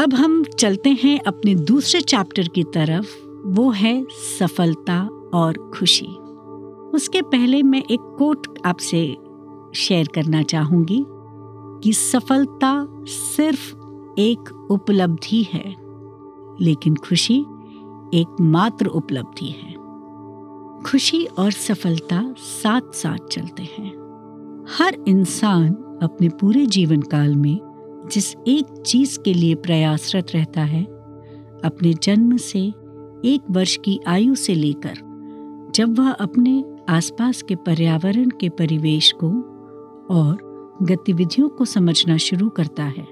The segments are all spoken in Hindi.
अब हम चलते हैं अपने दूसरे चैप्टर की तरफ़। वो है सफलता और खुशी। उसके पहले मैं एक कोट आपसे शेयर करना चाहूँगी कि सफलता सिर्फ़ एक उपलब्धि है, लेकिन खुशी एकमात्र उपलब्धि है। खुशी और सफलता साथ साथ चलते हैं। हर इंसान अपने पूरे जीवन काल में जिस एक चीज़ के लिए प्रयासरत रहता है, अपने जन्म से, एक वर्ष की आयु से लेकर, जब वह अपने आसपास के पर्यावरण के परिवेश को और गतिविधियों को समझना शुरू करता है,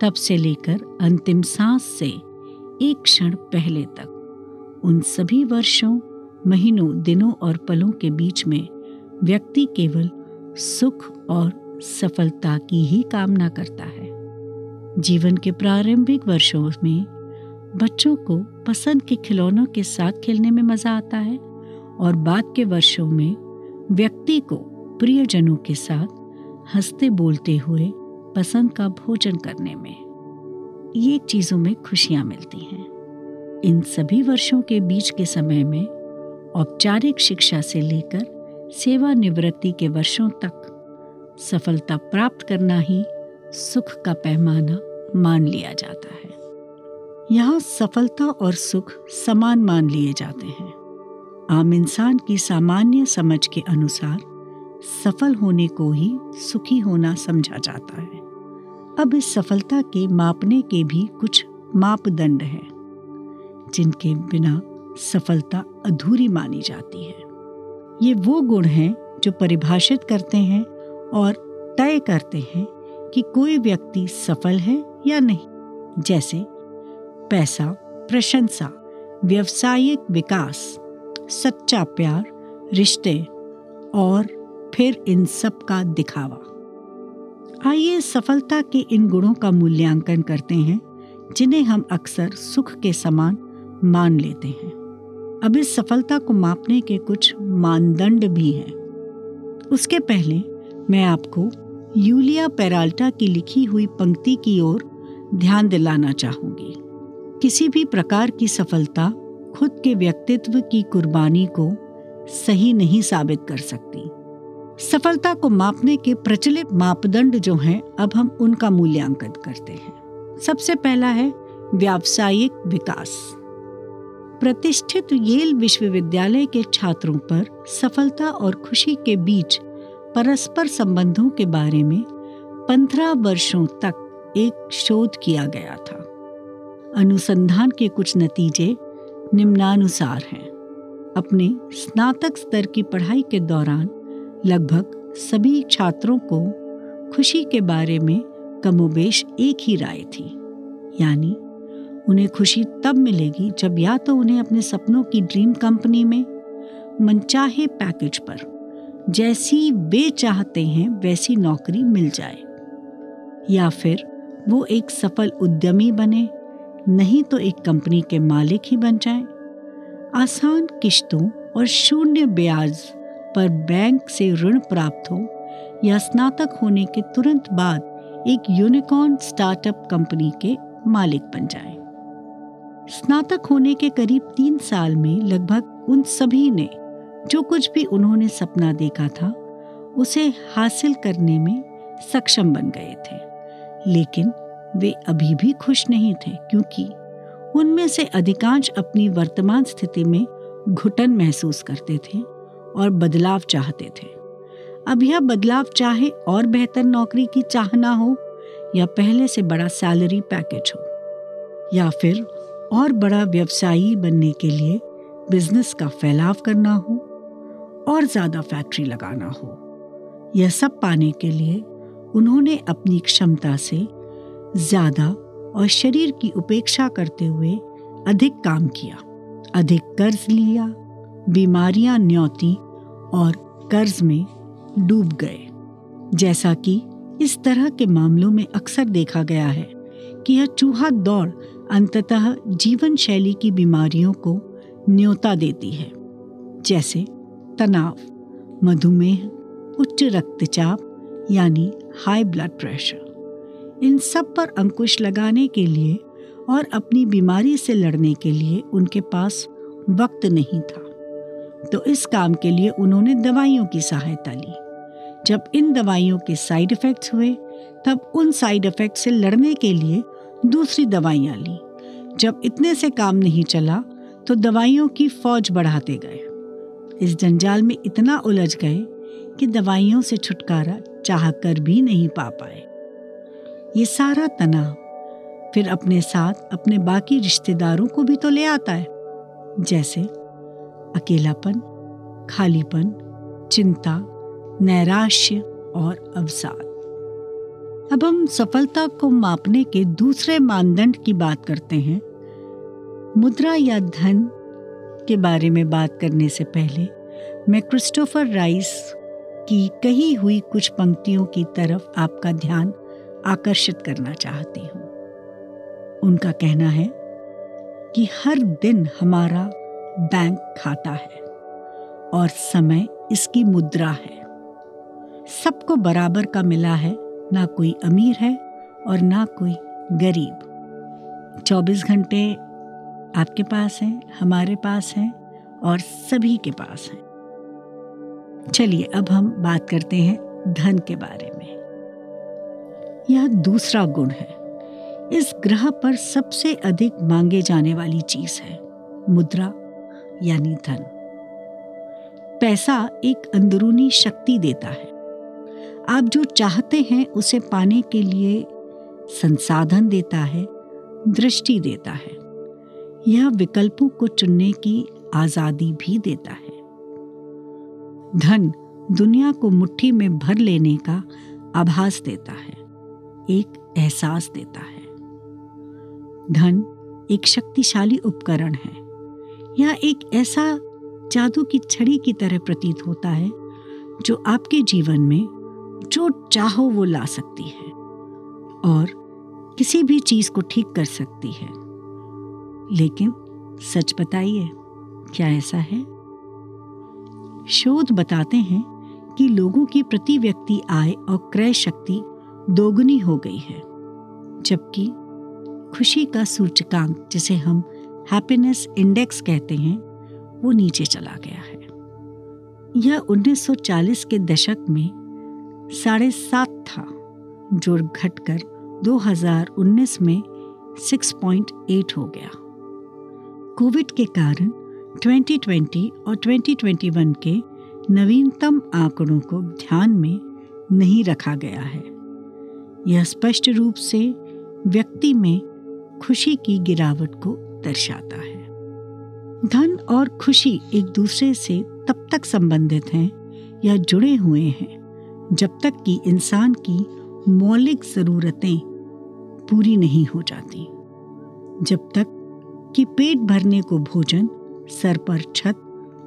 तब से लेकर अंतिम सांस से एक क्षण पहले तक, उन सभी वर्षों, महीनों, दिनों और पलों के बीच में व्यक्ति केवल सुख और सफलता की ही कामना करता है। जीवन के प्रारंभिक वर्षों में बच्चों को पसंद के खिलौनों के साथ खेलने में मज़ा आता है और बाद के वर्षों में व्यक्ति को प्रियजनों के साथ हँसते बोलते हुए पसंद का भोजन करने में ये चीज़ों में खुशियाँ मिलती हैं। इन सभी वर्षों के बीच के समय में औपचारिक शिक्षा से लेकर सेवानिवृत्ति के वर्षों तक सफलता प्राप्त करना ही सुख का पैमाना मान लिया जाता है। यहाँ सफलता और सुख समान मान लिए जाते हैं। आम इंसान की सामान्य समझ के अनुसार सफल होने को ही सुखी होना समझा जाता है। अब इस सफलता के मापने के भी कुछ मापदंड हैं, जिनके बिना सफलता अधूरी मानी जाती है। ये वो गुण हैं जो परिभाषित करते हैं और तय करते हैं कि कोई व्यक्ति सफल है या नहीं। जैसे, पैसा, प्रशंसा, व्यवसायिक विकास, सच्चा प्यार, रिश्ते और फिर इन सब का दिखावा। आइए सफलता के इन गुणों का मूल्यांकन करते हैं, जिन्हें हम अक्सर सुख के समान मान लेते हैं। अब इस सफलता को मापने के कुछ मानदंड भी हैं। उसके पहले मैं आपको यूलिया पेराल्टा की लिखी हुई पंक्ति की ओर ध्यान दिलाना चाहूँगी। किसी भी प्रकार की सफलता खुद के व्यक्तित्व की कुर्बानी को सही नहीं साबित कर सकती। सफलता को मापने के प्रचलित मापदंड जो हैं, अब हम उनका मूल्यांकन करते हैं। सबसे पहला है व्यावसायिक विकास। प्रतिष्ठित येल विश्वविद्यालय के छात्रों पर सफलता और खुशी के बीच परस्पर संबंधों के बारे में पंद्रह वर्षों तक एक शोध किया गया था। अनुसंधान के कुछ नतीजे निम्नानुसार हैं। अपने स्नातक स्तर की पढ़ाई के दौरान लगभग सभी छात्रों को खुशी के बारे में कमोबेश एक ही राय थी, यानी उन्हें खुशी तब मिलेगी जब या तो उन्हें अपने सपनों की ड्रीम कंपनी में मनचाहे पैकेज पर जैसी वे चाहते हैं, वैसी नौकरी मिल जाए। या फिर वो एक सफल उद्यमी बने, नहीं तो एक कंपनी के मालिक ही बन जाए। आसान किश्तों और शून्य ब्याज पर बैंक से ऋण प्राप्त हो या स्नातक होने के तुरंत बाद एक यूनिकॉर्न स्टार्टअप कंपनी के मालिक बन जाए। स्नातक होने के करीब तीन साल में लगभग उन सभी ने जो कुछ भी उन्होंने सपना देखा था, उसे हासिल करने में सक्षम बन गए थे। लेकिन वे अभी भी खुश नहीं थे, क्योंकि उनमें से अधिकांश अपनी वर्तमान स्थिति में घुटन महसूस करते थे और बदलाव चाहते थे। अब यह बदलाव चाहे और बेहतर नौकरी की चाहना हो, या पहले से बड़ा सैलरी पैकेज हो, या फिर और बड़ा व्यवसायी बनने के लिए बिज़नेस का फैलाव करना हो और ज़्यादा फैक्ट्री लगाना हो। यह सब पाने के लिए उन्होंने अपनी क्षमता से ज़्यादा और शरीर की उपेक्षा करते हुए अधिक काम किया। अधिक कर्ज लिया, बीमारियाँ न्योती और कर्ज में डूब गए। जैसा कि इस तरह के मामलों में अक्सर देखा गया है कि यह चूहा दौड़ अंततः जीवन शैली की बीमारियों को न्योता देती है। जैसे तनाव, मधुमेह, उच्च रक्तचाप, यानी हाई ब्लड प्रेशर इन सब पर अंकुश लगाने के लिए और अपनी बीमारी से लड़ने के लिए उनके पास वक्त नहीं था। तो इस काम के लिए उन्होंने दवाइयों की सहायता ली। जब इन दवाइयों के साइड इफ़ेक्ट्स हुए, तब उन साइड इफ़ेक्ट से लड़ने के लिए दूसरी दवाइयाँ ली। जब इतने से काम नहीं चला तो दवाइयों की फौज बढ़ाते गए। इस जंजाल में इतना उलझ गए कि दवाइयों से छुटकारा चाह कर भी नहीं पा पाए। ये सारा तनाव फिर अपने साथ अपने बाकी रिश्तेदारों को भी तो ले आता है। जैसे अकेलापन, खालीपन, चिंता, नैराश्य और अवसाद। अब हम सफलता को मापने के दूसरे मानदंड की बात करते हैं। मुद्रा या धन के बारे में बात करने से पहले, मैं क्रिस्टोफर राइस की कही हुई कुछ पंक्तियों की तरफ़ आपका ध्यान आकर्षित करना चाहती हूँ। उनका कहना है कि हर दिन हमारा बैंक खाता है और समय इसकी मुद्रा है। सबको बराबर का मिला है, ना कोई अमीर है और ना कोई गरीब। 24 घंटे आपके पास हैं, हमारे पास हैं और सभी के पास हैं। चलिए, अब हम बात करते हैं धन के बारे में। यह दूसरा गुण है। इस ग्रह पर सबसे अधिक मांगे जाने वाली चीज़ है, मुद्रा यानी धन। पैसा एक अंदरूनी शक्ति देता है। आप जो चाहते हैं, उसे पाने के लिए संसाधन देता है, दृष्टि देता है। यह विकल्पों को चुनने की आज़ादी भी देता है। धन दुनिया को मुट्ठी में भर लेने का आभास देता है, एक एहसास देता है। धन एक शक्तिशाली उपकरण है यह एक ऐसा जादू की छड़ी की तरह प्रतीत होता है, जो आपके जीवन में जो चाहो वो ला सकती है, और किसी भी चीज़ को ठीक कर सकती है। लेकिन सच बताइए, क्या ऐसा है? शोध बताते हैं कि लोगों की प्रति व्यक्ति आय और क्रय शक्ति दोगुनी हो गई है, जबकि खुशी का सूचकांक, जिसे हम हैप्पीनेस इंडेक्स कहते हैं, वो नीचे चला गया है। यह 1940 के दशक में साढ़े सात था, जो घटकर 2019 में 6.8 हो गया। कोविड के कारण 2020 और 2021 के नवीनतम आंकड़ों को ध्यान में नहीं रखा गया है। यह स्पष्ट रूप से व्यक्ति में खुशी की गिरावट को दर्शाता है। धन और खुशी एक दूसरे से तब तक संबंधित हैं या जुड़े हुए हैं, जब तक कि इंसान की मौलिक ज़रूरतें पूरी नहीं हो जाती। जब तक कि पेट भरने को भोजन, सर पर छत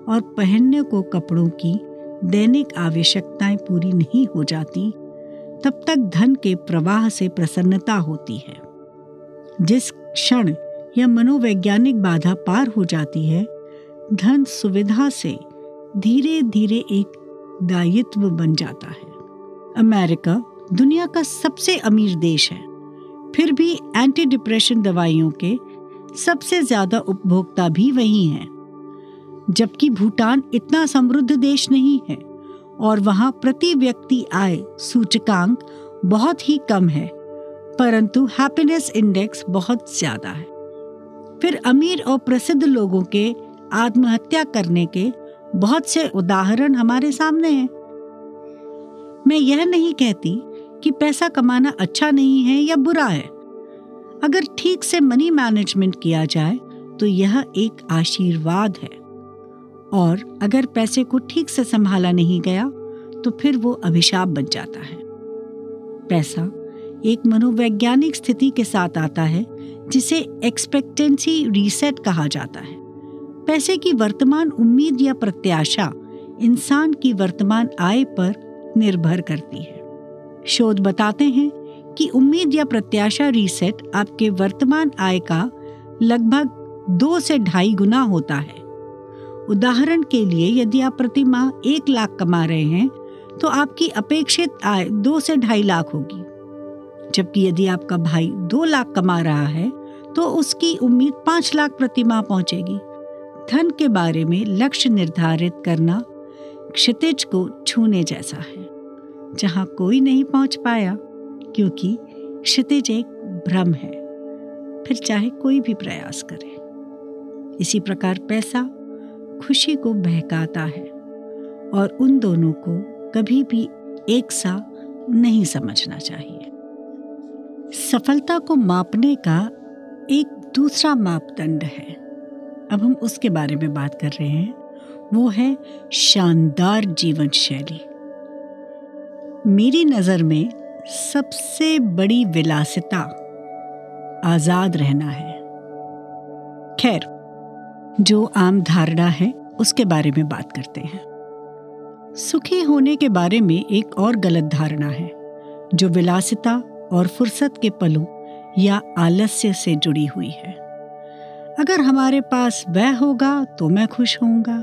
और पहनने को कपड़ों की दैनिक आवश्यकताएँ पूरी नहीं हो जाती, तब तक धन के प्रवाह से प्रसन्नता होती है। जिस क्षण यह मनोवैज्ञानिक बाधा पार हो जाती है, धन सुविधा से धीरे धीरे एक दायित्व बन जाता है। अमेरिका दुनिया का सबसे अमीर देश है। फिर भी एंटी डिप्रेशन दवाइयों के सबसे ज़्यादा उपभोक्ता भी वही हैं। जबकि भूटान इतना समृद्ध देश नहीं है और वहाँ प्रति व्यक्ति आय सूचकांक बहुत ही कम है, परंतु हैप्पीनेस इंडेक्स बहुत ज़्यादा है। फिर अमीर और प्रसिद्ध लोगों के आत्महत्या करने के बहुत से उदाहरण हमारे सामने हैं। मैं यह नहीं कहती कि पैसा कमाना अच्छा नहीं है या बुरा है अगर ठीक से मनी मैनेजमेंट किया जाए तो यह एक आशीर्वाद है। और अगर पैसे को ठीक से संभाला नहीं गया तो फिर वो अभिशाप बन जाता है। पैसा एक मनोवैज्ञानिक स्थिति के साथ आता है, जिसे एक्सपेक्टेंसी रीसेट कहा जाता है। पैसे की वर्तमान उम्मीद या प्रत्याशा इंसान की वर्तमान आय पर निर्भर करती है। शोध बताते हैं कि उम्मीद या प्रत्याशा रीसेट आपके वर्तमान आय का लगभग दो से ढाई गुना होता है। उदाहरण के लिए यदि आप प्रति माह एक लाख कमा रहे हैं तो आपकी अपेक्षित आय दो से ढाई लाख होगी। जबकि यदि आपका भाई दो लाख कमा रहा है तो उसकी उम्मीद पाँच लाख प्रति माह पहुंचेगी। धन के बारे में लक्ष्य निर्धारित करना क्षितिज को छूने जैसा है, जहाँ कोई नहीं पहुँच पाया। क्योंकि क्षितिज एक भ्रम है। फिर चाहे कोई भी प्रयास करे। इसी प्रकार पैसा खुशी को बहकाता है और उन दोनों को कभी भी एक सा नहीं समझना चाहिए। सफलता को मापने का एक दूसरा मापदंड है। अब हम उसके बारे में बात कर रहे हैं। वो है शानदार जीवन शैली मेरी नज़र में सबसे बड़ी विलासिता आज़ाद रहना है। खैर, जो आम धारणा है, उसके बारे में बात करते हैं। सुखी होने के बारे में एक और गलत धारणा है, जो विलासिता और फुर्सत के पलों या आलस्य से जुड़ी हुई है। अगर हमारे पास वह होगा तो मैं खुश होऊँगा।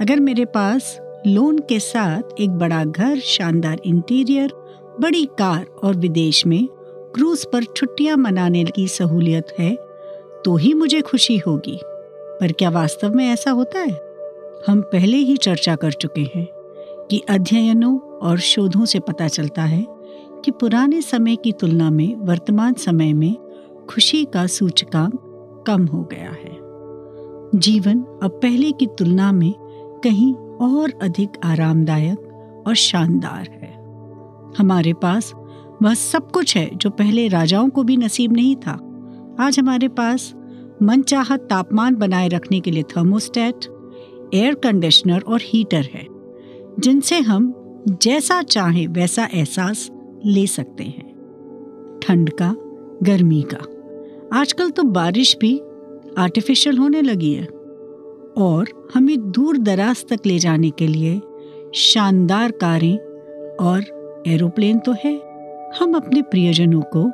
अगर मेरे पास लोन के साथ एक बड़ा घर, शानदार इंटीरियर बड़ी कार और विदेश में क्रूज पर छुट्टियाँ मनाने की सहूलियत है तो ही मुझे खुशी होगी। पर क्या वास्तव में ऐसा होता है? हम पहले ही चर्चा कर चुके हैं कि अध्ययनों और शोधों से पता चलता है कि पुराने समय की तुलना में वर्तमान समय में खुशी का सूचकांक कम हो गया है। जीवन अब पहले की तुलना में कहीं और अधिक आरामदायक और शानदार है। हमारे पास वह सब कुछ है जो पहले राजाओं को भी नसीब नहीं था। आज हमारे पास मनचाहा तापमान बनाए रखने के लिए थर्मोस्टेट एयर कंडीशनर और हीटर है, जिनसे हम जैसा चाहें वैसा एहसास ले सकते हैं। ठंड का, गर्मी का। आजकल तो बारिश भी आर्टिफिशियल होने लगी है और हमें दूर दराज तक ले जाने के लिए शानदार कारें और एरोप्लेन तो है। हम अपने प्रियजनों को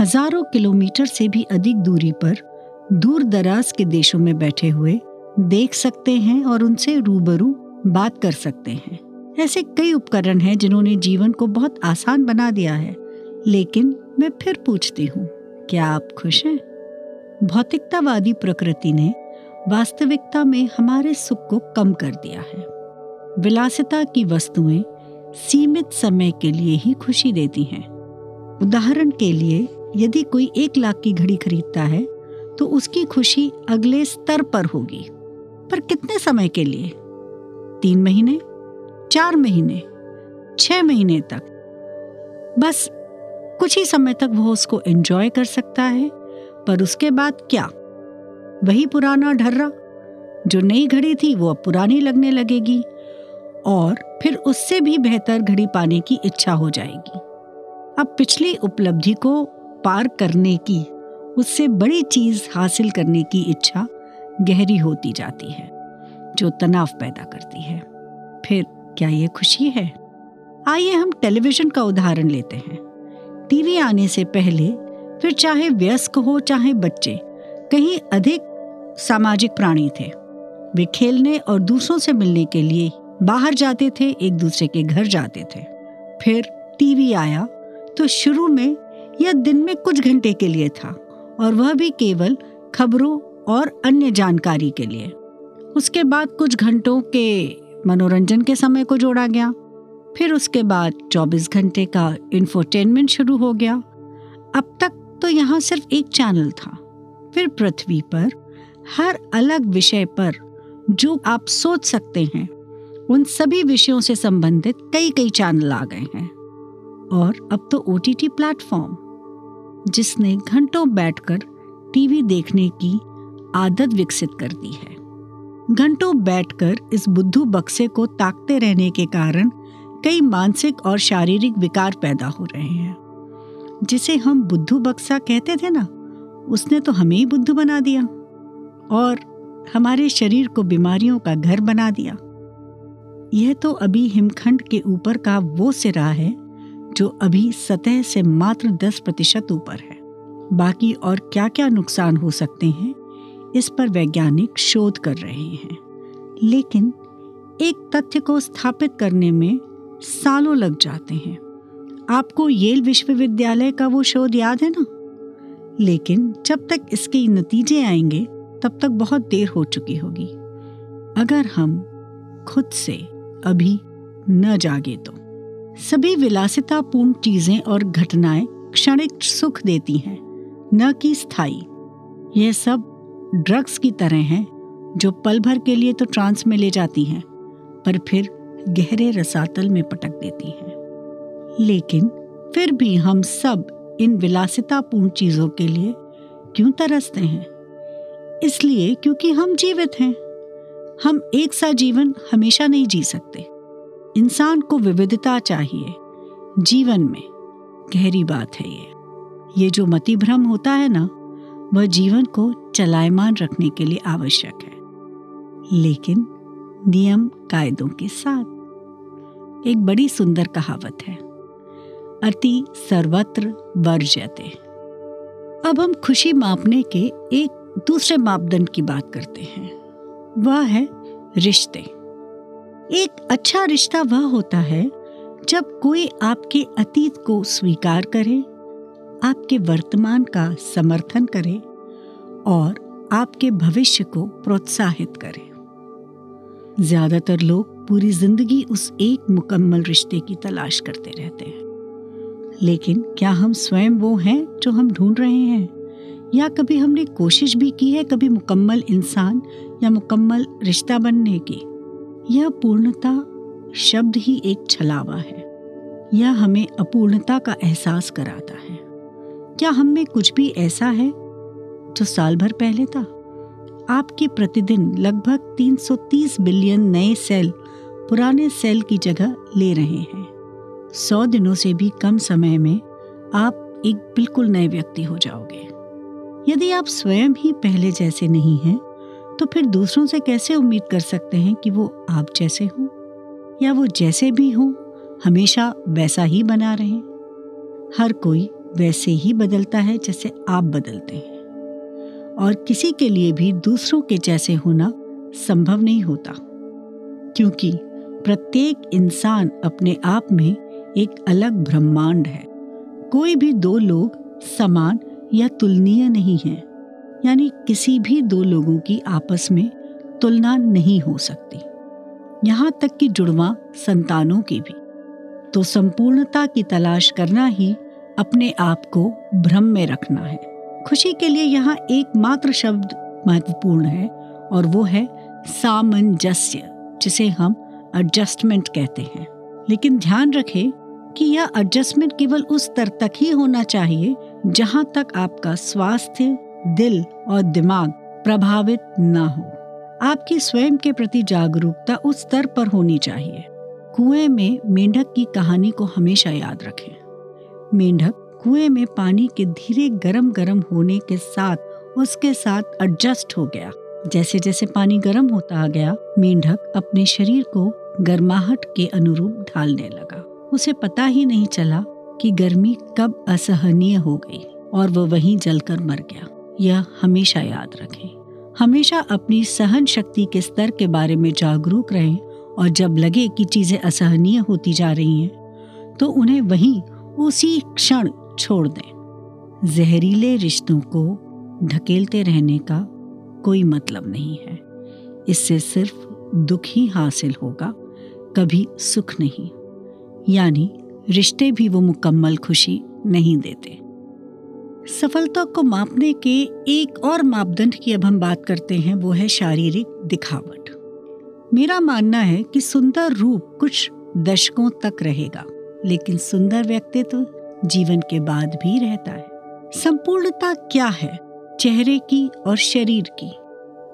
हज़ारों किलोमीटर से भी अधिक दूरी पर दूर दराज के देशों में बैठे हुए देख सकते हैं और उनसे रूबरू बात कर सकते हैं। ऐसे कई उपकरण हैं जिन्होंने जीवन को बहुत आसान बना दिया है। लेकिन मैं फिर पूछती हूँ, क्या आप खुश हैं? भौतिकतावादी प्रकृति ने वास्तविकता में हमारे सुख को कम कर दिया है। विलासिता की वस्तुएँ सीमित समय के लिए ही खुशी देती हैं। उदाहरण के लिए, यदि कोई एक लाख की घड़ी खरीदता है तो उसकी खुशी अगले स्तर पर होगी। पर कितने समय के लिए? तीन महीने? चार महीने? छह महीने तक? बस, कुछ ही समय तक वह उसको एंजॉय कर सकता है, पर उसके बाद क्या? वही पुराना ढर्रा। जो नई घड़ी थी, वो अब पुरानी लगने लगेगी। और फिर उससे भी बेहतर घड़ी पाने की इच्छा हो जाएगी। अब पिछली उपलब्धि को पार करने की, उससे बड़ी चीज़ हासिल करने की इच्छा गहरी होती जाती है, जो तनाव पैदा करती है। फिर क्या ये खुशी है? आइए हम टेलीविज़न का उदाहरण लेते हैं। टीवी आने से पहले, फिर चाहे व्यस्क हो, चाहे बच्चे, कहीं अधिक सामाजिक प्राणी थे। वे खेलने और दूसरों से मिलने के लिए बाहर जाते थे, एक दूसरे के घर जाते थे। फिर टीवी आया तो शुरू में यह दिन में कुछ घंटे के लिए था और वह भी केवल खबरों और अन्य जानकारी के लिए। उसके बाद कुछ घंटों के मनोरंजन के समय को जोड़ा गया। फिर उसके बाद 24 घंटे का इंफोटेनमेंट शुरू हो गया। अब तक तो यहाँ सिर्फ़ एक चैनल था। फिर पृथ्वी पर हर अलग विषय पर जो आप सोच सकते हैं उन सभी विषयों से संबंधित कई कई चैनल आ गए हैं। और अब तो ओ टी टी प्लेटफॉर्म, जिसने घंटों बैठकर टीवी देखने की आदत विकसित कर दी है। घंटों बैठकर इस बुद्धू बक्से को ताकते रहने के कारण कई मानसिक और शारीरिक विकार पैदा हो रहे हैं। जिसे हम बुद्धू बक्सा कहते थे ना, उसने तो हमें ही बुद्धू बना दिया। और हमारे शरीर को बीमारियों का घर बना दिया। यह तो अभी हिमखंड के ऊपर का वो सिरा है, जो अभी सतह से मात्र 10 प्रतिशत ऊपर है। बाकी और क्या क्या नुकसान हो सकते हैं, इस पर वैज्ञानिक शोध कर रहे हैं। लेकिन एक तथ्य को स्थापित करने में सालों लग जाते हैं। आपको येल विश्वविद्यालय का वो शोध याद है ना? लेकिन जब तक इसके नतीजे आएँगे, तब तक बहुत देर हो चुकी होगी। अगर हम खुद से अभी न जागे तो। सभी विलासितापूर्ण चीज़ें और घटनाएँ क्षणिक सुख देती हैं, न कि स्थायी। यह सब ड्रग्स की तरह हैं, जो पल भर के लिए तो ट्रांस में ले जाती हैं, पर फिर गहरे रसातल में पटक देती हैं। लेकिन फिर भी हम सब इन विलासितापूर्ण चीज़ों के लिए क्यों तरसते हैं? इसलिए क्योंकि हम जीवित हैं। हम एक सा जीवन हमेशा नहीं जी सकते। इंसान को विविधता चाहिए। जीवन में गहरी बात है ये। ये जो मति भ्रम होता है ना, वह जीवन को चलायमान रखने के लिए आवश्यक है। लेकिन नियम कायदों के साथ एक बड़ी सुंदर कहावत है। अति सर्वत्र वर्जते अब हम खुशी मापने के एक दूसरे मापदंड की बात करते हैं। वह है रिश्ते। एक अच्छा रिश्ता वह होता है जब कोई आपके अतीत को स्वीकार करे, आपके वर्तमान का समर्थन करे और आपके भविष्य को प्रोत्साहित करे। ज़्यादातर लोग पूरी ज़िंदगी उस एक मुकम्मल रिश्ते की तलाश करते रहते हैं। लेकिन क्या हम स्वयं वो हैं जो हम ढूंढ रहे हैं? या कभी हमने कोशिश भी की है कभी मुकम्मल इंसान या मुकम्मल रिश्ता बनने की। यह पूर्णता शब्द ही एक छलावा है। यह हमें अपूर्णता का एहसास कराता है। क्या हम में कुछ भी ऐसा है जो साल भर पहले था? आपके प्रतिदिन लगभग 330 बिलियन नए सेल, पुराने सेल की जगह ले रहे हैं। सौ दिनों से भी कम समय में आप एक बिल्कुल नए व्यक्ति हो जाओगे। यदि आप स्वयं ही पहले जैसे नहीं हैं तो फिर दूसरों से कैसे उम्मीद कर सकते हैं कि वो आप जैसे हों? या वो जैसे भी हों, हमेशा वैसा ही बना रहे? हर कोई वैसे ही बदलता है जैसे आप बदलते हैं। और किसी के लिए भी दूसरों के जैसे होना संभव नहीं होता। क्योंकि प्रत्येक इंसान अपने आप में एक अलग ब्रह्मांड है। कोई भी दो लोग समान या तुलनीय नहीं है, यानी किसी भी दो लोगों की आपस में तुलना नहीं हो सकती। यहाँ तक कि जुड़वा संतानों की भी। तो संपूर्णता की तलाश करना ही अपने आप को भ्रम में रखना है। खुशी के लिए यहाँ एकमात्र शब्द महत्वपूर्ण है, और वो है सामंजस्य, जिसे हम एडजस्टमेंट कहते हैं। लेकिन ध्यान रखें कि यह एडजस्टमेंट केवल उस स्तर तक ही होना चाहिए जहाँ तक आपका स्वास्थ्य, दिल और दिमाग प्रभावित न हो। आपकी स्वयं के प्रति जागरूकता उस स्तर पर होनी चाहिए। कुएँ में मेंढक की कहानी को हमेशा याद रखें। मेंढक कुएँ में पानी के धीरे गरम गरम होने के साथ उसके साथ एडजस्ट हो गया। जैसे जैसे पानी गर्म होता गया, मेंढक अपने शरीर को गर्माहट के अनुरूप ढालने लगा। उसे पता ही नहीं चला कि गर्मी कब असहनीय हो गई और वह वहीं जलकर मर गया। यह हमेशा याद रखें। हमेशा अपनी सहन शक्ति के स्तर के बारे में जागरूक रहें और जब लगे कि चीज़ें असहनीय होती जा रही हैं तो उन्हें वहीं उसी क्षण छोड़ दें। जहरीले रिश्तों को ढकेलते रहने का कोई मतलब नहीं है। इससे सिर्फ़ दुख ही हासिल होगा, कभी सुख नहीं। यानी रिश्ते भी वो मुकम्मल खुशी नहीं देते। सफलता को मापने के एक और मापदंड की अब हम बात करते हैं, वो है शारीरिक दिखावट। मेरा मानना है कि सुंदर रूप कुछ दशकों तक रहेगा, लेकिन सुंदर व्यक्तित्व जीवन के बाद भी रहता है। संपूर्णता क्या है? चेहरे की और शरीर की।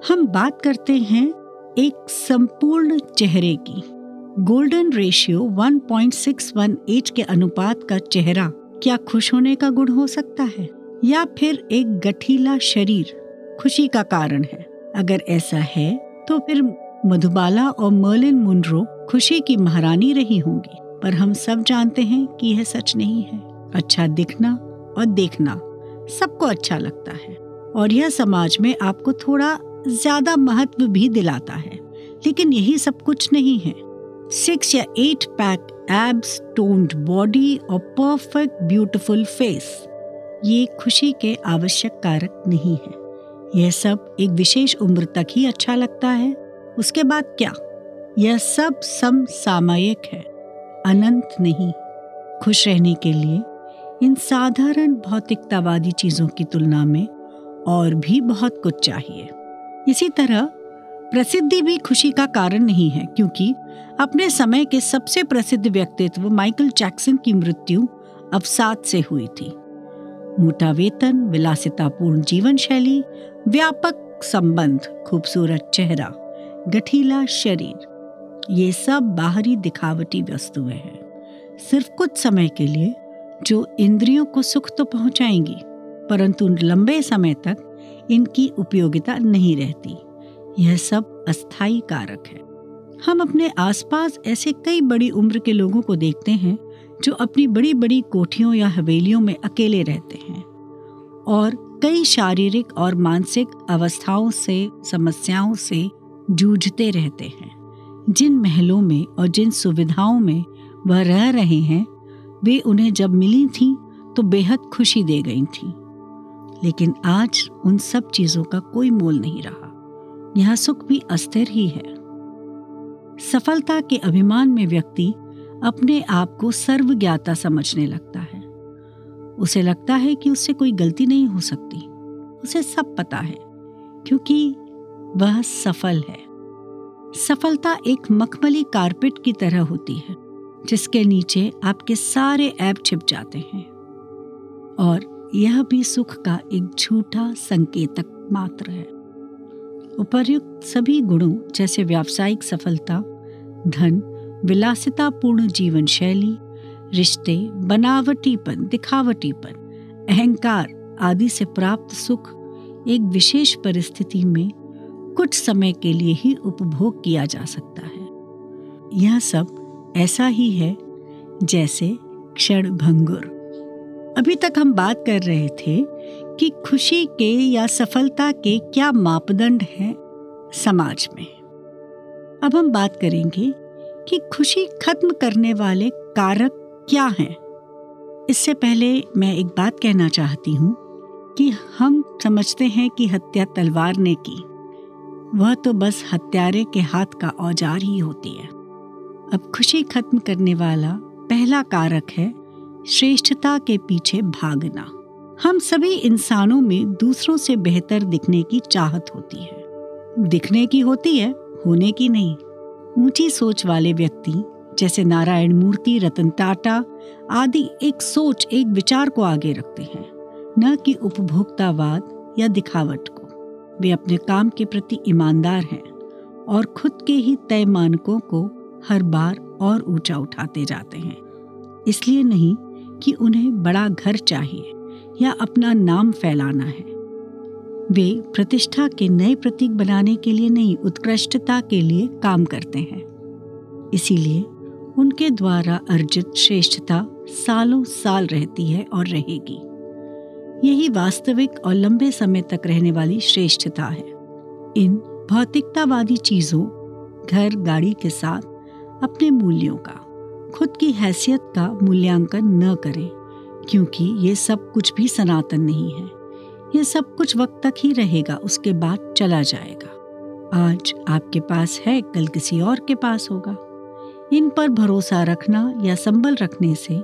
हम बात करते हैं एक संपूर्ण चेहरे की। गोल्डन रेशियो 1.618 के अनुपात का चेहरा क्या खुश होने का गुण हो सकता है? या फिर एक गठीला शरीर खुशी का कारण है? अगर ऐसा है तो फिर मधुबाला और मर्लिन मुंड्रो खुशी की महारानी रही होंगी। पर हम सब जानते हैं कि यह सच नहीं है। अच्छा दिखना और देखना सबको अच्छा लगता है। और यह समाज में आपको थोड़ा ज़्यादा महत्व भी दिलाता है। लेकिन यही सब कुछ नहीं है। सिक्स या eight pack abs toned body और परफेक्ट ब्यूटिफुल फेस ये खुशी के आवश्यक कारक नहीं है। यह सब एक विशेष उम्र तक ही अच्छा लगता है। उसके बाद क्या? यह सब समसामयिक है। अनंत नहीं। खुश रहने के लिए इन साधारण भौतिकतावादी चीज़ों की तुलना में और भी बहुत कुछ चाहिए। इसी तरह प्रसिद्धि भी खुशी का कारण नहीं है, क्योंकि अपने समय के सबसे प्रसिद्ध व्यक्तित्व माइकल जैक्सन की मृत्यु अवसाद से हुई थी। मोटा वेतन, विलासितापूर्ण जीवन शैली व्यापक संबंध, खूबसूरत चेहरा, गठीला शरीर, ये सब बाहरी दिखावटी वस्तुएँ हैं। सिर्फ़ कुछ समय के लिए जो इंद्रियों को सुख तो पहुंचाएँगी, परंतु लंबे समय तक इनकी उपयोगिता नहीं रहती। यह सब अस्थाई कारक है। हम अपने आसपास ऐसे कई बड़ी उम्र के लोगों को देखते हैं, जो अपनी बड़ी बड़ी कोठियों या हवेलियों में अकेले रहते हैं और कई शारीरिक और मानसिक अवस्थाओं से, समस्याओं से जूझते रहते हैं। जिन महलों में और जिन सुविधाओं में वह रह रहे हैं, वे उन्हें जब मिली थी तो बेहद खुशी दे गई थी। लेकिन आज उन सब चीज़ों का कोई मोल नहीं रहा। यह सुख भी अस्थिर ही है। सफलता के अभिमान में व्यक्ति अपने आप को सर्वज्ञाता समझने लगता है। उसे लगता है कि उससे कोई गलती नहीं हो सकती। उसे सब पता है, क्योंकि वह सफल है। सफलता एक मखमली कारपेट की तरह होती है, जिसके नीचे आपके सारे ऐप छिप जाते हैं। और यह भी सुख का एक झूठा संकेतक मात्र है। उपर्युक्त सभी गुणों जैसे व्यावसायिक सफलता, धन, विलासितापूर्ण जीवन शैली, रिश्ते, बनावटीपन, दिखावटीपन, अहंकार आदि से प्राप्त सुख एक विशेष परिस्थिति में कुछ समय के लिए ही उपभोग किया जा सकता है। यह सब ऐसा ही है जैसे क्षण भंगुर। अभी तक हम बात कर रहे थे कि खुशी के या सफलता के क्या मापदंड हैं समाज में? अब हम बात करेंगे कि खुशी खत्म करने वाले कारक क्या हैं। इससे पहले मैं एक बात कहना चाहती हूँ कि हम समझते हैं कि हत्या तलवार ने की। वह तो बस हत्यारे के हाथ का औज़ार ही होती है। अब खुशी खत्म करने वाला पहला कारक है श्रेष्ठता के पीछे भागना। हम सभी इंसानों में दूसरों से बेहतर दिखने की चाहत होती है। दिखने की होती है, होने की नहीं। ऊँची सोच वाले व्यक्ति, जैसे नारायण मूर्ति, रतन टाटा, आदि एक सोच, एक विचार को आगे रखते हैं। न कि उपभोक्तावाद या दिखावट को। वे अपने काम के प्रति ईमानदार हैं और खुद के ही तय मानकों को हर बार और ऊँचा उठाते जाते हैं। इसलिए नहीं कि उन्हें बड़ा घर चाहिए। या अपना नाम फैलाना है। वे प्रतिष्ठा के नए प्रतीक बनाने के लिए नहीं, उत्कृष्टता के लिए काम करते हैं। इसीलिए उनके द्वारा अर्जित श्रेष्ठता सालों साल रहती है और रहेगी। यही वास्तविक और लंबे समय तक रहने वाली श्रेष्ठता है। इन भौतिकतावादी चीज़ों, घर, गाड़ी के साथ, अपने मूल्यों का, खुद की हैसियत का मूल्यांकन न करें। क्योंकि ये सब कुछ भी सनातन नहीं है। ये सब कुछ वक्त तक ही रहेगा, उसके बाद चला जाएगा। आज आपके पास है, कल किसी और के पास होगा। इन पर भरोसा रखना या संबल रखने से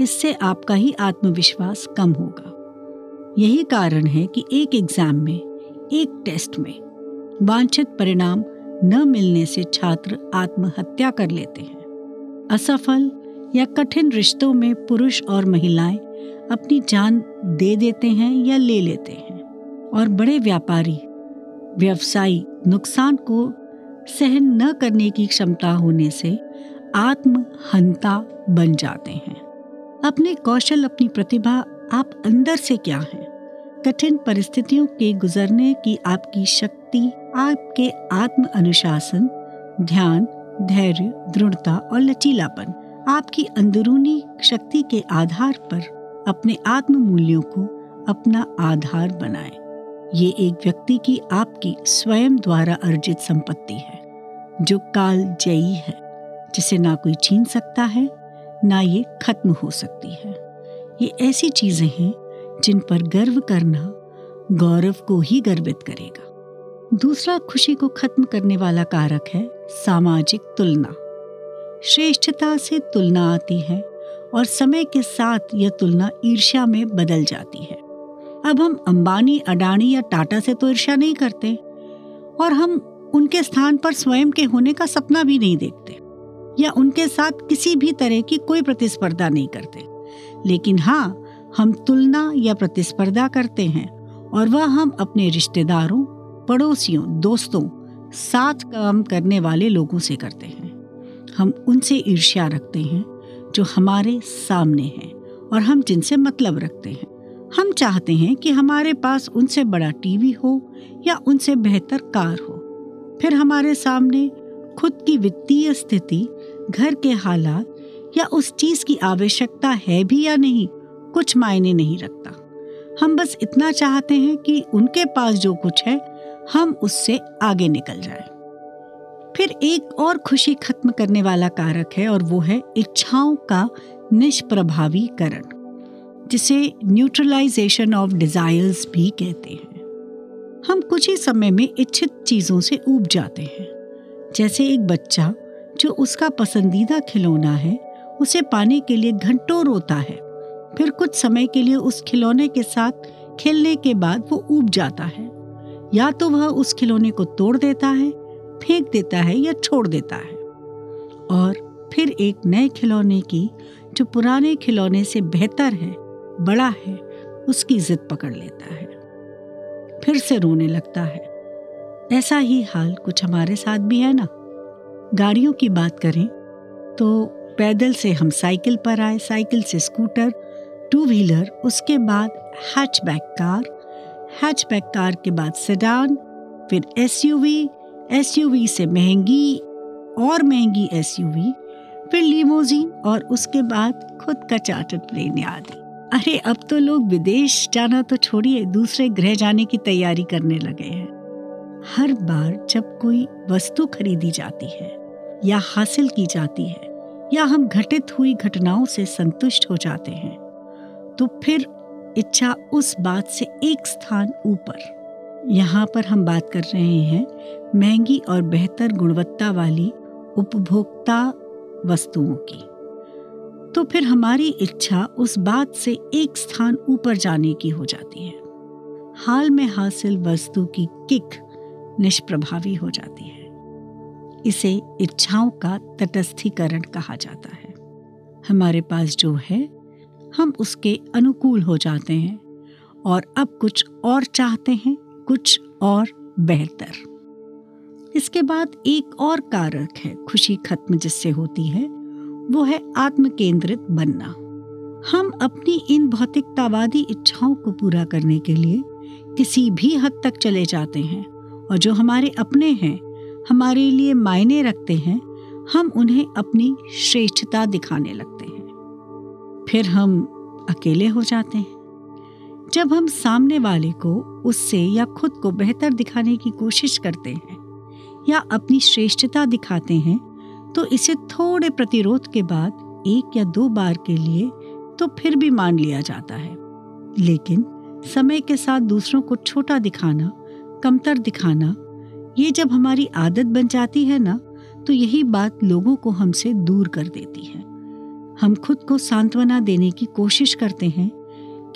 इससे आपका ही आत्मविश्वास कम होगा। यही कारण है कि एक एग्ज़ाम में, एक टेस्ट में वांछित परिणाम न मिलने से छात्र आत्महत्या कर लेते हैं। असफल या कठिन रिश्तों में पुरुष और महिलाएँ अपनी जान दे देते हैं या ले लेते हैं। और बड़े व्यापारी, व्यवसायी नुकसान को सहन न करने की क्षमता होने से आत्महंता बन जाते हैं। अपने कौशल, अपनी प्रतिभा आप अंदर से क्या हैं? कठिन परिस्थितियों के गुजरने की आपकी शक्ति, आपके आत्म अनुशासन ध्यान, धैर्य, दृढ़ता और लचीलापन आपकी अंदरूनी शक्ति के आधार पर अपने आत्म मूल्यों को अपना आधार बनाए। ये एक व्यक्ति की आपकी स्वयं द्वारा अर्जित संपत्ति है, जो काल जयी है, जिसे ना कोई छीन सकता है, ना ये खत्म हो सकती है। ये ऐसी चीज़ें हैं, जिन पर गर्व करना गौरव को ही गर्वित करेगा। दूसरा खुशी को खत्म करने वाला कारक है सामाजिक तुलना। श्रेष्ठता से तुलना आती है और समय के साथ यह तुलना ईर्ष्या में बदल जाती है। अब हम अंबानी, अडानी या टाटा से तो ईर्ष्या नहीं करते और हम उनके स्थान पर स्वयं के होने का सपना भी नहीं देखते या उनके साथ किसी भी तरह की कोई प्रतिस्पर्धा नहीं करते। लेकिन हाँ हम तुलना या प्रतिस्पर्धा करते हैं और वह हम अपने रिश्तेदारों, पड़ोसियों, दोस्तों, साथ काम करने वाले लोगों से करते हैं। हम उनसे ईर्ष्या रखते हैं, जो हमारे सामने हैं, और हम जिनसे मतलब रखते हैं। हम चाहते हैं कि हमारे पास उनसे बड़ा टीवी हो या उनसे बेहतर कार हो। फिर हमारे सामने खुद की वित्तीय स्थिति, घर के हालात या उस चीज़ की आवश्यकता है भी या नहीं, कुछ मायने नहीं रखता। हम बस इतना चाहते हैं कि उनके पास जो कुछ है, हम उससे आगे निकल जाए। फिर एक और खुशी खत्म करने वाला कारक है और वो है इच्छाओं का निष्प्रभावीकरण, जिसे न्यूट्रलाइजेशन ऑफ़ डिजायर्स भी कहते हैं। हम कुछ ही समय में इच्छित चीज़ों से ऊब जाते हैं। जैसे एक बच्चा जो उसका पसंदीदा खिलौना है, उसे पाने के लिए घंटों रोता है, फिर कुछ समय के लिए उस खिलौने के साथ खेलने के बाद वो ऊब जाता है। या तो वह उस खिलौने को तोड़ देता है फेंक देता है या छोड़ देता है। और फिर एक नए खिलौने की, जो पुराने खिलौने से बेहतर है, बड़ा है, उसकी जिद पकड़ लेता है। फिर से रोने लगता है। ऐसा ही हाल कुछ हमारे साथ भी है ना। गाड़ियों की बात करें तो पैदल से हम साइकिल पर आए, साइकिल से स्कूटर टू व्हीलर उसके बाद हैचबैक कार। हैचबैक कार के बाद सेडान, फिर एसयूवी एसयूवी से महँगी और महँगी एसयूवी फिर लीमोजीन और उसके बाद खुद का चार्टर प्लेन आदि। अरे, अब तो लोग विदेश जाना तो छोड़िए, दूसरे ग्रह जाने की तैयारी करने लगे हैं। हर बार जब कोई वस्तु खरीदी जाती है, या हासिल की जाती है, या हम घटित हुई घटनाओं से संतुष्ट हो जाते हैं तो फिर इच्छा उस बात से एक स्थान ऊपर। यहाँ पर हम बात कर रहे हैं महँगी और बेहतर गुणवत्ता वाली उपभोक्ता वस्तुओं की। तो फिर हमारी इच्छा उस बात से एक स्थान ऊपर जाने की हो जाती है। हाल में हासिल वस्तु की किक निष्प्रभावी हो जाती है। इसे इच्छाओं का तटस्थीकरण कहा जाता है। हमारे पास जो है, हम उसके अनुकूल हो जाते हैं और अब कुछ और चाहते हैं। कुछ और बेहतर। इसके बाद एक और कारक है खुशी खत्म जिससे होती है, वो है आत्म केंद्रित बनना। हम अपनी इन भौतिकतावादी इच्छाओं को पूरा करने के लिए किसी भी हद तक चले जाते हैं और जो हमारे अपने हैं, हमारे लिए मायने रखते हैं, हम उन्हें अपनी श्रेष्ठता दिखाने लगते हैं। फिर हम अकेले हो जाते हैं। जब हम सामने वाले को, उससे या खुद को बेहतर दिखाने की कोशिश करते हैं, या अपनी श्रेष्ठता दिखाते हैं तो इसे थोड़े प्रतिरोध के बाद, एक या दो बार के लिए तो फिर भी मान लिया जाता है। लेकिन, समय के साथ दूसरों को छोटा दिखाना, कमतर दिखाना, ये जब हमारी आदत बन जाती है ना तो यही बात लोगों को हमसे दूर कर देती है। हम खुद को सांत्वना देने की कोशिश करते हैं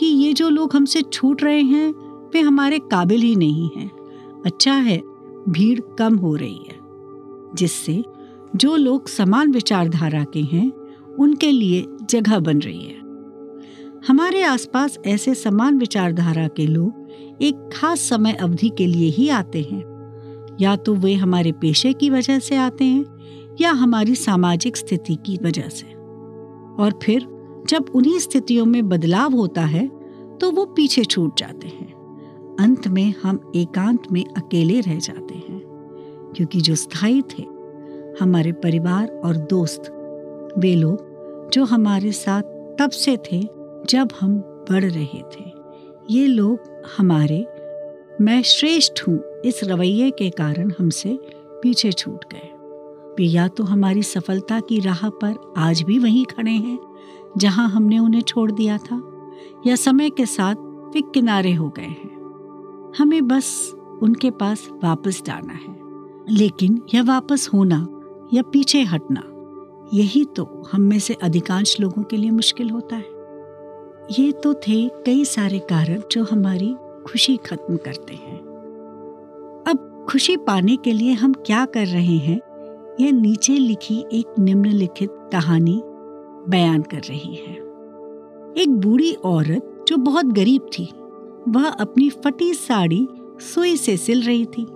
कि ये जो लोग हमसे छूट रहे हैं, वे हमारे काबिल ही नहीं हैं। अच्छा है, भीड़ कम हो रही है। जिससे जो लोग समान विचारधारा के हैं, उनके लिए जगह बन रही है। हमारे आसपास ऐसे समान विचारधारा के लोग एक खास समय अवधि के लिए ही आते हैं। या तो वे हमारे पेशे की वजह से आते हैं, या हमारी सामाजिक स्थिति की वजह से। और फिर जब उन्हीं स्थितियों में बदलाव होता है तो वो पीछे छूट जाते हैं। अंत में हम एकांत में अकेले रह जाते हैं, क्योंकि जो स्थायी थे, हमारे परिवार और दोस्त, वे लोग जो हमारे साथ तब से थे, जब हम बढ़ रहे थे। ये लोग हमारे, मैं श्रेष्ठ हूँ, इस रवैये के कारण हमसे पीछे छूट गए। या तो हमारी सफलता की राह पर आज भी वहीं खड़े हैं जहाँ हमने उन्हें छोड़ दिया था, या समय के साथ वे किनारे हो गए हैं। हमें बस उनके पास वापस जाना है। लेकिन यह वापस होना या पीछे हटना, यही तो हम में से अधिकांश लोगों के लिए मुश्किल होता है। ये तो थे कई सारे कारण जो हमारी खुशी खत्म करते हैं। अब खुशी पाने के लिए हम क्या कर रहे हैं, यह नीचे लिखी एक निम्नलिखित कहानी बयान कर रही है। एक बूढ़ी औरत जो बहुत गरीब थी, वह अपनी फटी साड़ी सुई से सिल रही थी।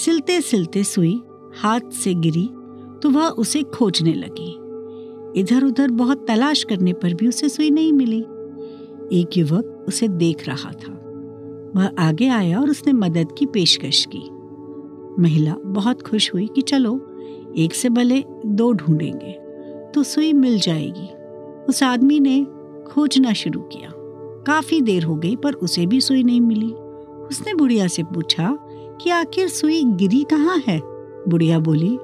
सिलते सिलते सुई हाथ से गिरी तो वह उसे खोजने लगी। इधर उधर बहुत तलाश करने पर भी उसे सुई नहीं मिली। एक युवक उसे देख रहा था। वह आगे आया और उसने मदद की पेशकश की। महिला बहुत खुश हुई कि चलो, एक से भले दो ढूंढेंगे। तो सुई मिल जाएगी। उस आदमी ने खोजना शुरू किया। काफ़ी देर हो गई, पर उसे भी सुई नहीं मिली। उसने बुढ़िया से पूछा, कि आखिर सुई गिरी कहाँ है? बुढ़िया बोली,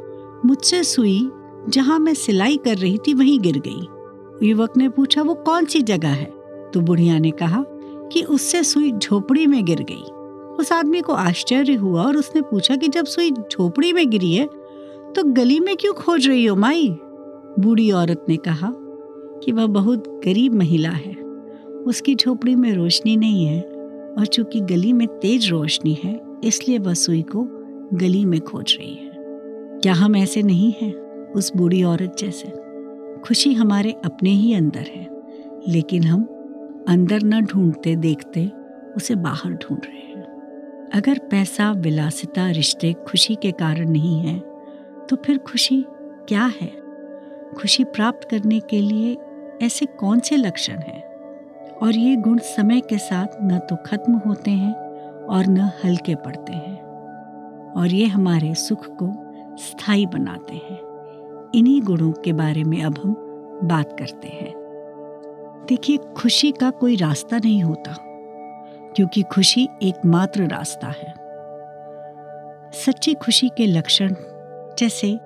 मुझसे सुई जहाँ मैं सिलाई कर रही थी वहीं गिर गई। युवक ने पूछा, वो कौन सी जगह है? तो बुढ़िया ने कहा कि उससे सुई झोपड़ी में गिर गई। उस आदमी को आश्चर्य हुआ और उसने पूछा कि जब सुई झोपड़ी में गिरी है तो गली में क्यों खोज रही हो माई? बूढ़ी औरत ने कहा कि वह बहुत गरीब महिला है। उसकी झोपड़ी में रोशनी नहीं है और चूँकि गली में तेज रोशनी है, इसलिए वह सुई को गली में खोज रही है। क्या हम ऐसे नहीं हैं? उस बूढ़ी औरत जैसे। खुशी हमारे अपने ही अंदर है, लेकिन हम अंदर न ढूंढते देखते उसे बाहर ढूंढ रहे हैं। अगर पैसा, विलासिता, रिश्ते खुशी के कारण नहीं है तो फिर खुशी क्या है? खुशी प्राप्त करने के लिए ऐसे कौन से लक्षण हैं? और ये गुण समय के साथ न तो खत्म होते हैं और न हल्के पड़ते हैं। और ये हमारे सुख को स्थायी बनाते हैं। इन्हीं गुणों के बारे में अब हम बात करते हैं। देखिए, खुशी का कोई रास्ता नहीं होता, क्योंकि खुशी एकमात्र रास्ता है। सच्ची खुशी के लक्षण जैसे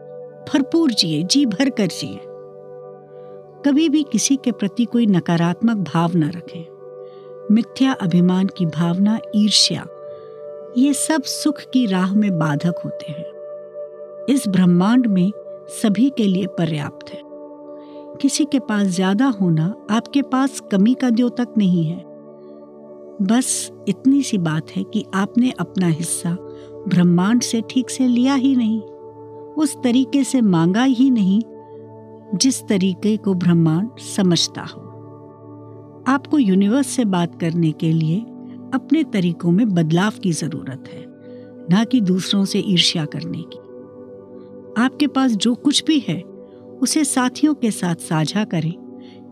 भरपूर जिए, जी भर कर जिए। कभी भी किसी के प्रति कोई नकारात्मक भाव न रखें। मिथ्या अभिमान की भावना, ईर्ष्या, ये सब सुख की राह में बाधक होते हैं। इस ब्रह्मांड में सभी के लिए पर्याप्त है। किसी के पास ज़्यादा होना आपके पास कमी का द्योतक नहीं है। बस इतनी सी बात है कि आपने अपना हिस्सा ब्रह्मांड से ठीक से लिया ही नहीं। उस तरीके से मांगा ही नहीं जिस तरीके को ब्रह्मांड समझता हो। आपको यूनिवर्स से बात करने के लिए अपने तरीकों में बदलाव की ज़रूरत है, ना कि दूसरों से ईर्ष्या करने की। आपके पास जो कुछ भी है, उसे साथियों के साथ साझा करें,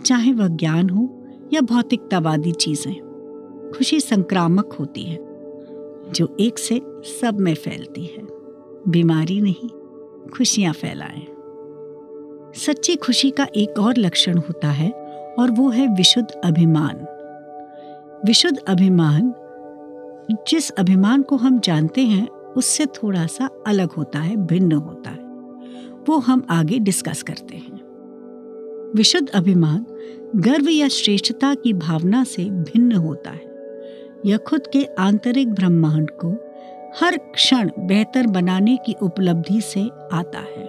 चाहे वह ज्ञान हो या भौतिकतावादी चीज़ें। खुशी संक्रामक होती है, जो एक से सब में फैलती है। बीमारी नहीं खुशियाँ फैलाएँ। सच्ची खुशी का एक और लक्षण होता है, और वो है विशुद्ध अभिमान। विशुद्ध अभिमान, जिस अभिमान को हम जानते हैं, उससे थोड़ा सा अलग होता है, भिन्न होता है। वो हम आगे डिस्कस करते हैं। विशुद्ध अभिमान, गर्व या श्रेष्ठता की भावना से भिन्न होता है। यह खुद के आंतरिक ब्रह्मांड को हर क्षण बेहतर बनाने की उपलब्धि से आता है।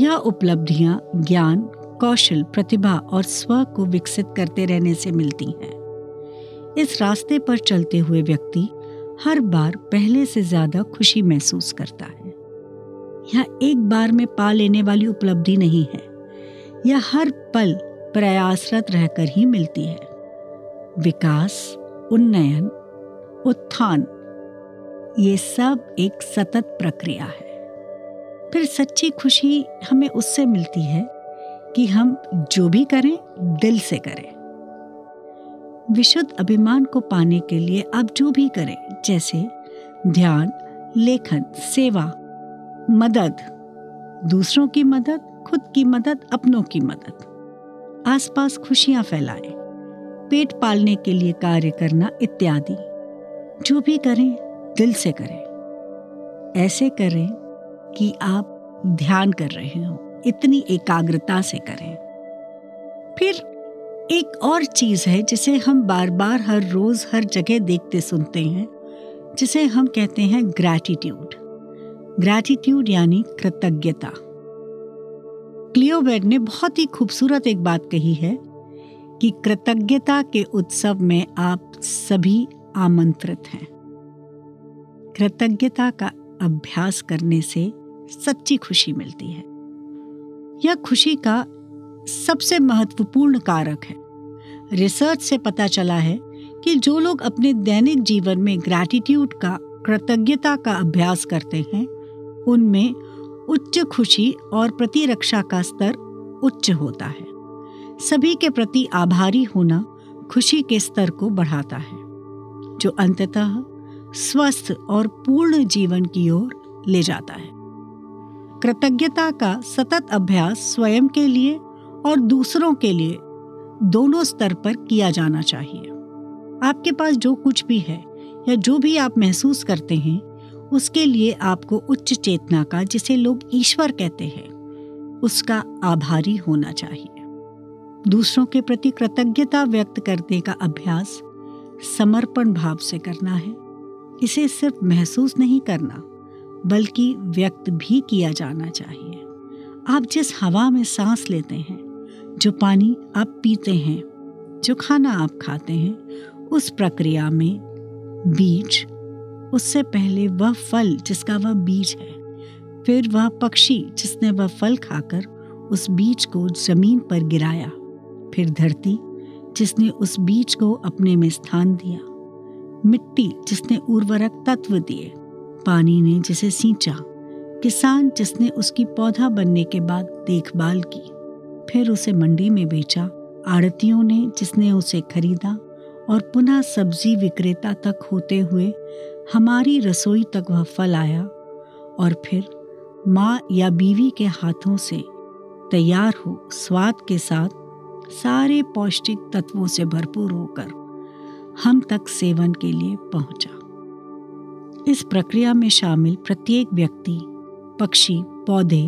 यह उपलब्धियाँ ज्ञान, कौशल, प्रतिभा और स्व को विकसित करते रहने से मिलती हैं। इस रास्ते पर चलते हुए व्यक्ति हर बार पहले से ज़्यादा खुशी महसूस करता है। यह एक बार में पा लेने वाली उपलब्धि नहीं है। यह हर पल प्रयासरत रहकर ही मिलती है। विकास, उन्नयन, उत्थान ये सब एक सतत प्रक्रिया है। फिर सच्ची खुशी हमें उससे मिलती है कि हम जो भी करें, दिल से करें। विशुद्ध अभिमान को पाने के लिए आप जो भी करें, जैसे ध्यान, लेखन, सेवा, मदद, दूसरों की मदद, खुद की मदद, अपनों की मदद। आसपास खुशियाँ फैलाएँ, पेट पालने के लिए कार्य करना इत्यादि। जो भी करें दिल से करें। ऐसे करें कि आप ध्यान कर रहे हो। इतनी एकाग्रता से करें। फिर एक और चीज़ है जिसे हम बार बार हर रोज, हर जगह देखते सुनते हैं, जिसे हम कहते हैं ग्रैटिट्यूड ग्रैटिट्यूड यानी कृतज्ञता। क्लियोबेड ने बहुत ही खूबसूरत एक बात कही है कि कृतज्ञता के उत्सव में आप सभी आमंत्रित हैं। कृतज्ञता का अभ्यास करने से सच्ची खुशी मिलती है। यह खुशी का सबसे महत्वपूर्ण कारक है। रिसर्च से पता चला है कि जो लोग अपने दैनिक जीवन में ग्रैटिट्यूड का, कृतज्ञता का अभ्यास करते हैं, उनमें उच्च खुशी और प्रतिरक्षा का स्तर उच्च होता है। सभी के प्रति आभारी होना खुशी के स्तर को बढ़ाता है, जो अंततः स्वस्थ और पूर्ण जीवन की ओर ले जाता है। कृतज्ञता का सतत अभ्यास स्वयं के लिए और दूसरों के लिए दोनों स्तर पर किया जाना चाहिए। आपके पास जो कुछ भी है या जो भी आप महसूस करते हैं, उसके लिए आपको उच्च चेतना का, जिसे लोग ईश्वर कहते हैं, उसका आभारी होना चाहिए। दूसरों के प्रति कृतज्ञता व्यक्त करने का अभ्यास समर्पण भाव से करना है। इसे सिर्फ़ महसूस नहीं करना, बल्कि व्यक्त भी किया जाना चाहिए। आप जिस हवा में सांस लेते हैं, जो पानी आप पीते हैं, जो खाना आप खाते हैं, उस प्रक्रिया में बीज, उससे पहले वह फल जिसका वह बीज है, फिर वह पक्षी जिसने वह फल खाकर उस बीज को ज़मीन पर गिराया, फिर धरती जिसने उस बीज को अपने में स्थान दिया। मिट्टी जिसने उर्वरक तत्व दिए, पानी ने जिसे सींचा, किसान जिसने उसकी पौधा बनने के बाद देखभाल की, फिर उसे मंडी में बेचा आड़तियों ने जिसने उसे खरीदा और पुनः सब्ज़ी विक्रेता तक होते हुए हमारी रसोई तक वह फल आया और फिर माँ या बीवी के हाथों से तैयार हो स्वाद के साथ सारे पौष्टिक तत्वों से भरपूर होकर हम तक सेवन के लिए पहुँचा। इस प्रक्रिया में शामिल प्रत्येक व्यक्ति, पक्षी, पौधे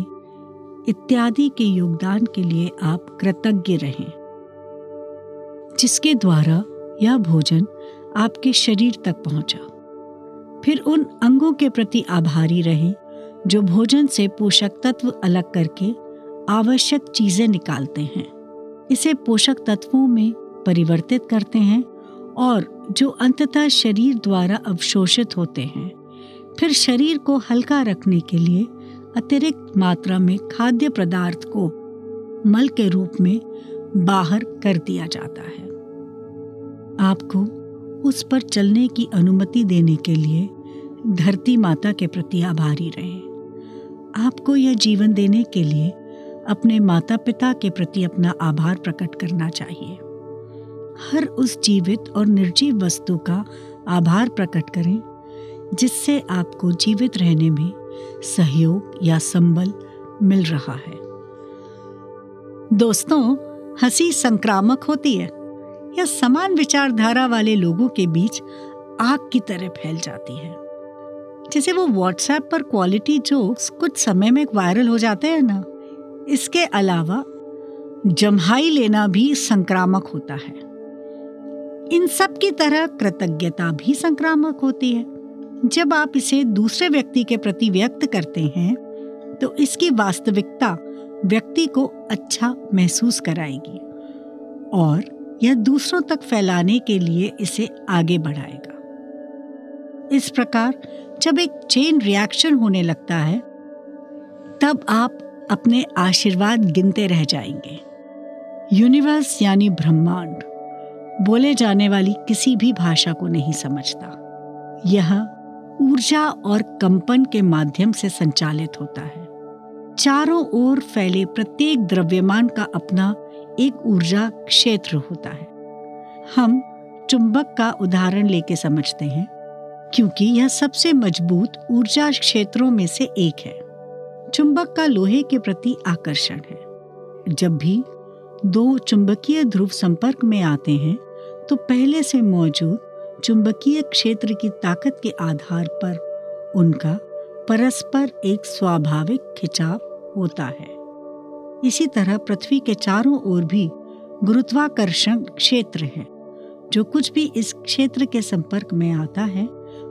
इत्यादि के योगदान के लिए आप कृतज्ञ रहें, जिसके द्वारा यह भोजन आपके शरीर तक पहुँचा। फिर उन अंगों के प्रति आभारी रहें, जो भोजन से पोषक तत्व अलग करके आवश्यक चीज़ें निकालते हैं। इसे पोषक तत्वों में परिवर्तित करते हैं और जो अंततः शरीर द्वारा अवशोषित होते हैं। फिर शरीर को हल्का रखने के लिए अतिरिक्त मात्रा में खाद्य पदार्थ को मल के रूप में बाहर कर दिया जाता है। आपको उस पर चलने की अनुमति देने के लिए धरती माता के प्रति आभारी रहें। आपको यह जीवन देने के लिए अपने माता पिता के प्रति अपना आभार प्रकट करना चाहिए। हर उस जीवित और निर्जीव वस्तु का आभार प्रकट करें, जिससे आपको जीवित रहने में सहयोग या संबल मिल रहा है। दोस्तों, हँसी संक्रामक होती है, या समान विचारधारा वाले लोगों के बीच आग की तरह फैल जाती है। जैसे वो व्हाट्सएप पर क्वालिटी जोक्स कुछ समय में वायरल हो जाते हैं ना? इसके अलावा जम्हाई लेना भी संक्रामक होता है। इन सब की तरह कृतज्ञता भी संक्रामक होती है। जब आप इसे दूसरे व्यक्ति के प्रति व्यक्त करते हैं तो इसकी वास्तविकता व्यक्ति को अच्छा महसूस कराएगी और यह दूसरों तक फैलाने के लिए इसे आगे बढ़ाएगा। इस प्रकार जब एक चेन रिएक्शन होने लगता है, तब आप अपने आशीर्वाद गिनते रह जाएँगे। यूनिवर्स यानी ब्रह्मांड। बोले जाने वाली किसी भी भाषा को नहीं समझता। यह ऊर्जा और कंपन के माध्यम से संचालित होता है। चारों ओर फैले प्रत्येक द्रव्यमान का अपना एक ऊर्जा क्षेत्र होता है। हम चुंबक का उदाहरण लेके समझते हैं, क्योंकि यह सबसे मज़बूत ऊर्जा क्षेत्रों में से एक है। चुंबक का लोहे के प्रति आकर्षण है। जब भी दो चुंबकीय ध्रुव संपर्क में आते हैं तो पहले से मौजूद चुंबकीय क्षेत्र की ताकत के आधार पर उनका परस्पर एक स्वाभाविक खिंचाव होता है। इसी तरह पृथ्वी के चारों ओर भी गुरुत्वाकर्षण क्षेत्र है। जो कुछ भी इस क्षेत्र के संपर्क में आता है,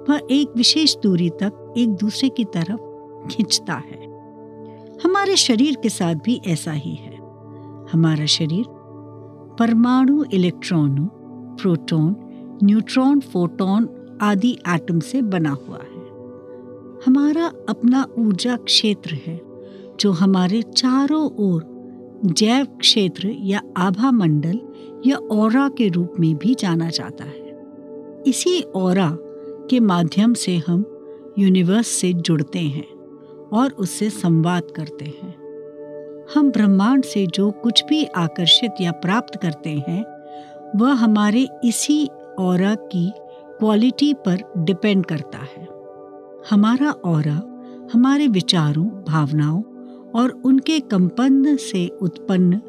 वह एक विशेष दूरी तक एक दूसरे की तरफ़ खींचता है। हमारे शरीर के साथ भी ऐसा ही है। हमारा शरीर परमाणु इलेक्ट्रॉनों प्रोटॉन, न्यूट्रॉन, फोटोन आदि एटम से बना हुआ है। हमारा अपना ऊर्जा क्षेत्र है, जो हमारे चारों ओर जैव क्षेत्र या आभा मंडल या और के रूप में भी जाना जाता है। इसी ओरा के माध्यम से हम यूनिवर्स से जुड़ते हैं और उससे संवाद करते हैं। हम ब्रह्मांड से जो कुछ भी आकर्षित या प्राप्त करते हैं वह हमारे इसी और की क्वालिटी पर डिपेंड करता है। हमारा और हमारे विचारों, भावनाओं और उनके कंपन से उत्पन्न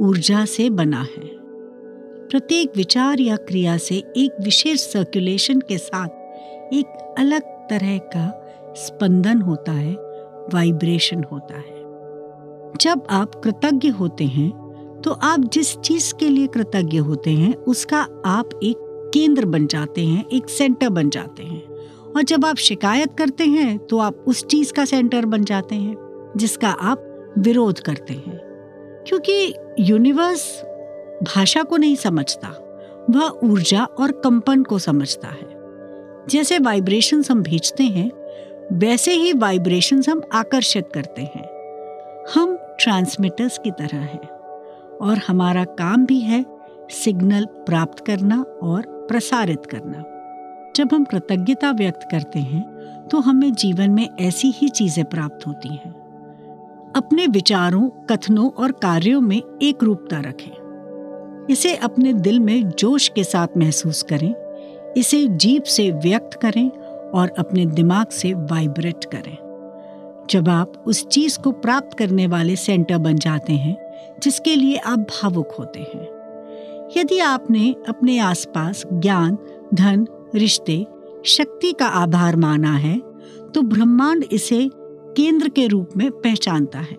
ऊर्जा से बना है। प्रत्येक विचार या क्रिया से एक विशेष सर्कुलेशन के साथ एक अलग तरह का स्पंदन होता है वाइब्रेशन होता है। जब आप कृतज्ञ होते हैं तो आप जिस चीज़ के लिए कृतज्ञ होते हैं, उसका आप एक केंद्र बन जाते हैं, एक सेंटर बन जाते हैं। और जब आप शिकायत करते हैं तो आप उस चीज़ का सेंटर बन जाते हैं, जिसका आप विरोध करते हैं। क्योंकि यूनिवर्स भाषा को नहीं समझता, वह ऊर्जा और कंपन को समझता है। जैसे वाइब्रेशंस हम भेजते हैं, वैसे ही वाइब्रेशंस हम आकर्षित करते हैं। हम ट्रांसमीटर्स की तरह हैं। और हमारा काम भी है सिग्नल प्राप्त करना और प्रसारित करना। जब हम कृतज्ञता व्यक्त करते हैं तो हमें जीवन में ऐसी ही चीज़ें प्राप्त होती हैं। अपने विचारों, कथनों और कार्यों में एक रूपता रखें। इसे अपने दिल में जोश के साथ महसूस करें, इसे जीप से व्यक्त करें और अपने दिमाग से वाइब्रेट करें। जब आप उस चीज़ को प्राप्त करने वाले सेंटर बन जाते हैं जिसके लिए आप भावुक होते हैं। यदि आपने अपने आसपास ज्ञान, धन, रिश्ते, शक्ति का आभार माना है तो ब्रह्मांड इसे केंद्र के रूप में पहचानता है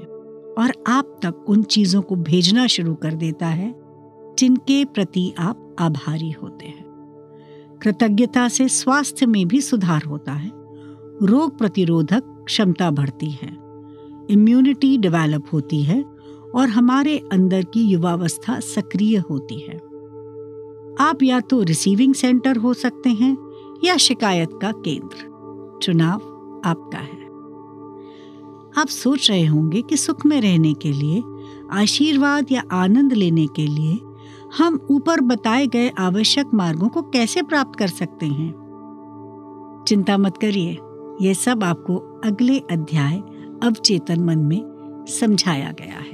और आप तक उन चीज़ों को भेजना शुरू कर देता है, जिनके प्रति आप आभारी होते हैं। कृतज्ञता से स्वास्थ्य में भी सुधार होता है। रोग प्रतिरोधक क्षमता बढ़ती है। इम्यूनिटी डेवलप होती है। और हमारे अंदर की युवावस्था सक्रिय होती है। आप या तो रिसीविंग सेंटर हो सकते हैं या शिकायत का केंद्र। चुनाव आपका है। आप सोच रहे होंगे कि सुख में रहने के लिए, आशीर्वाद या आनंद लेने के लिए हम ऊपर बताए गए आवश्यक मार्गों को कैसे प्राप्त कर सकते हैं। चिंता मत करिए यह सब आपको अगले अध्याय अवचेतन मन में समझाया गया है।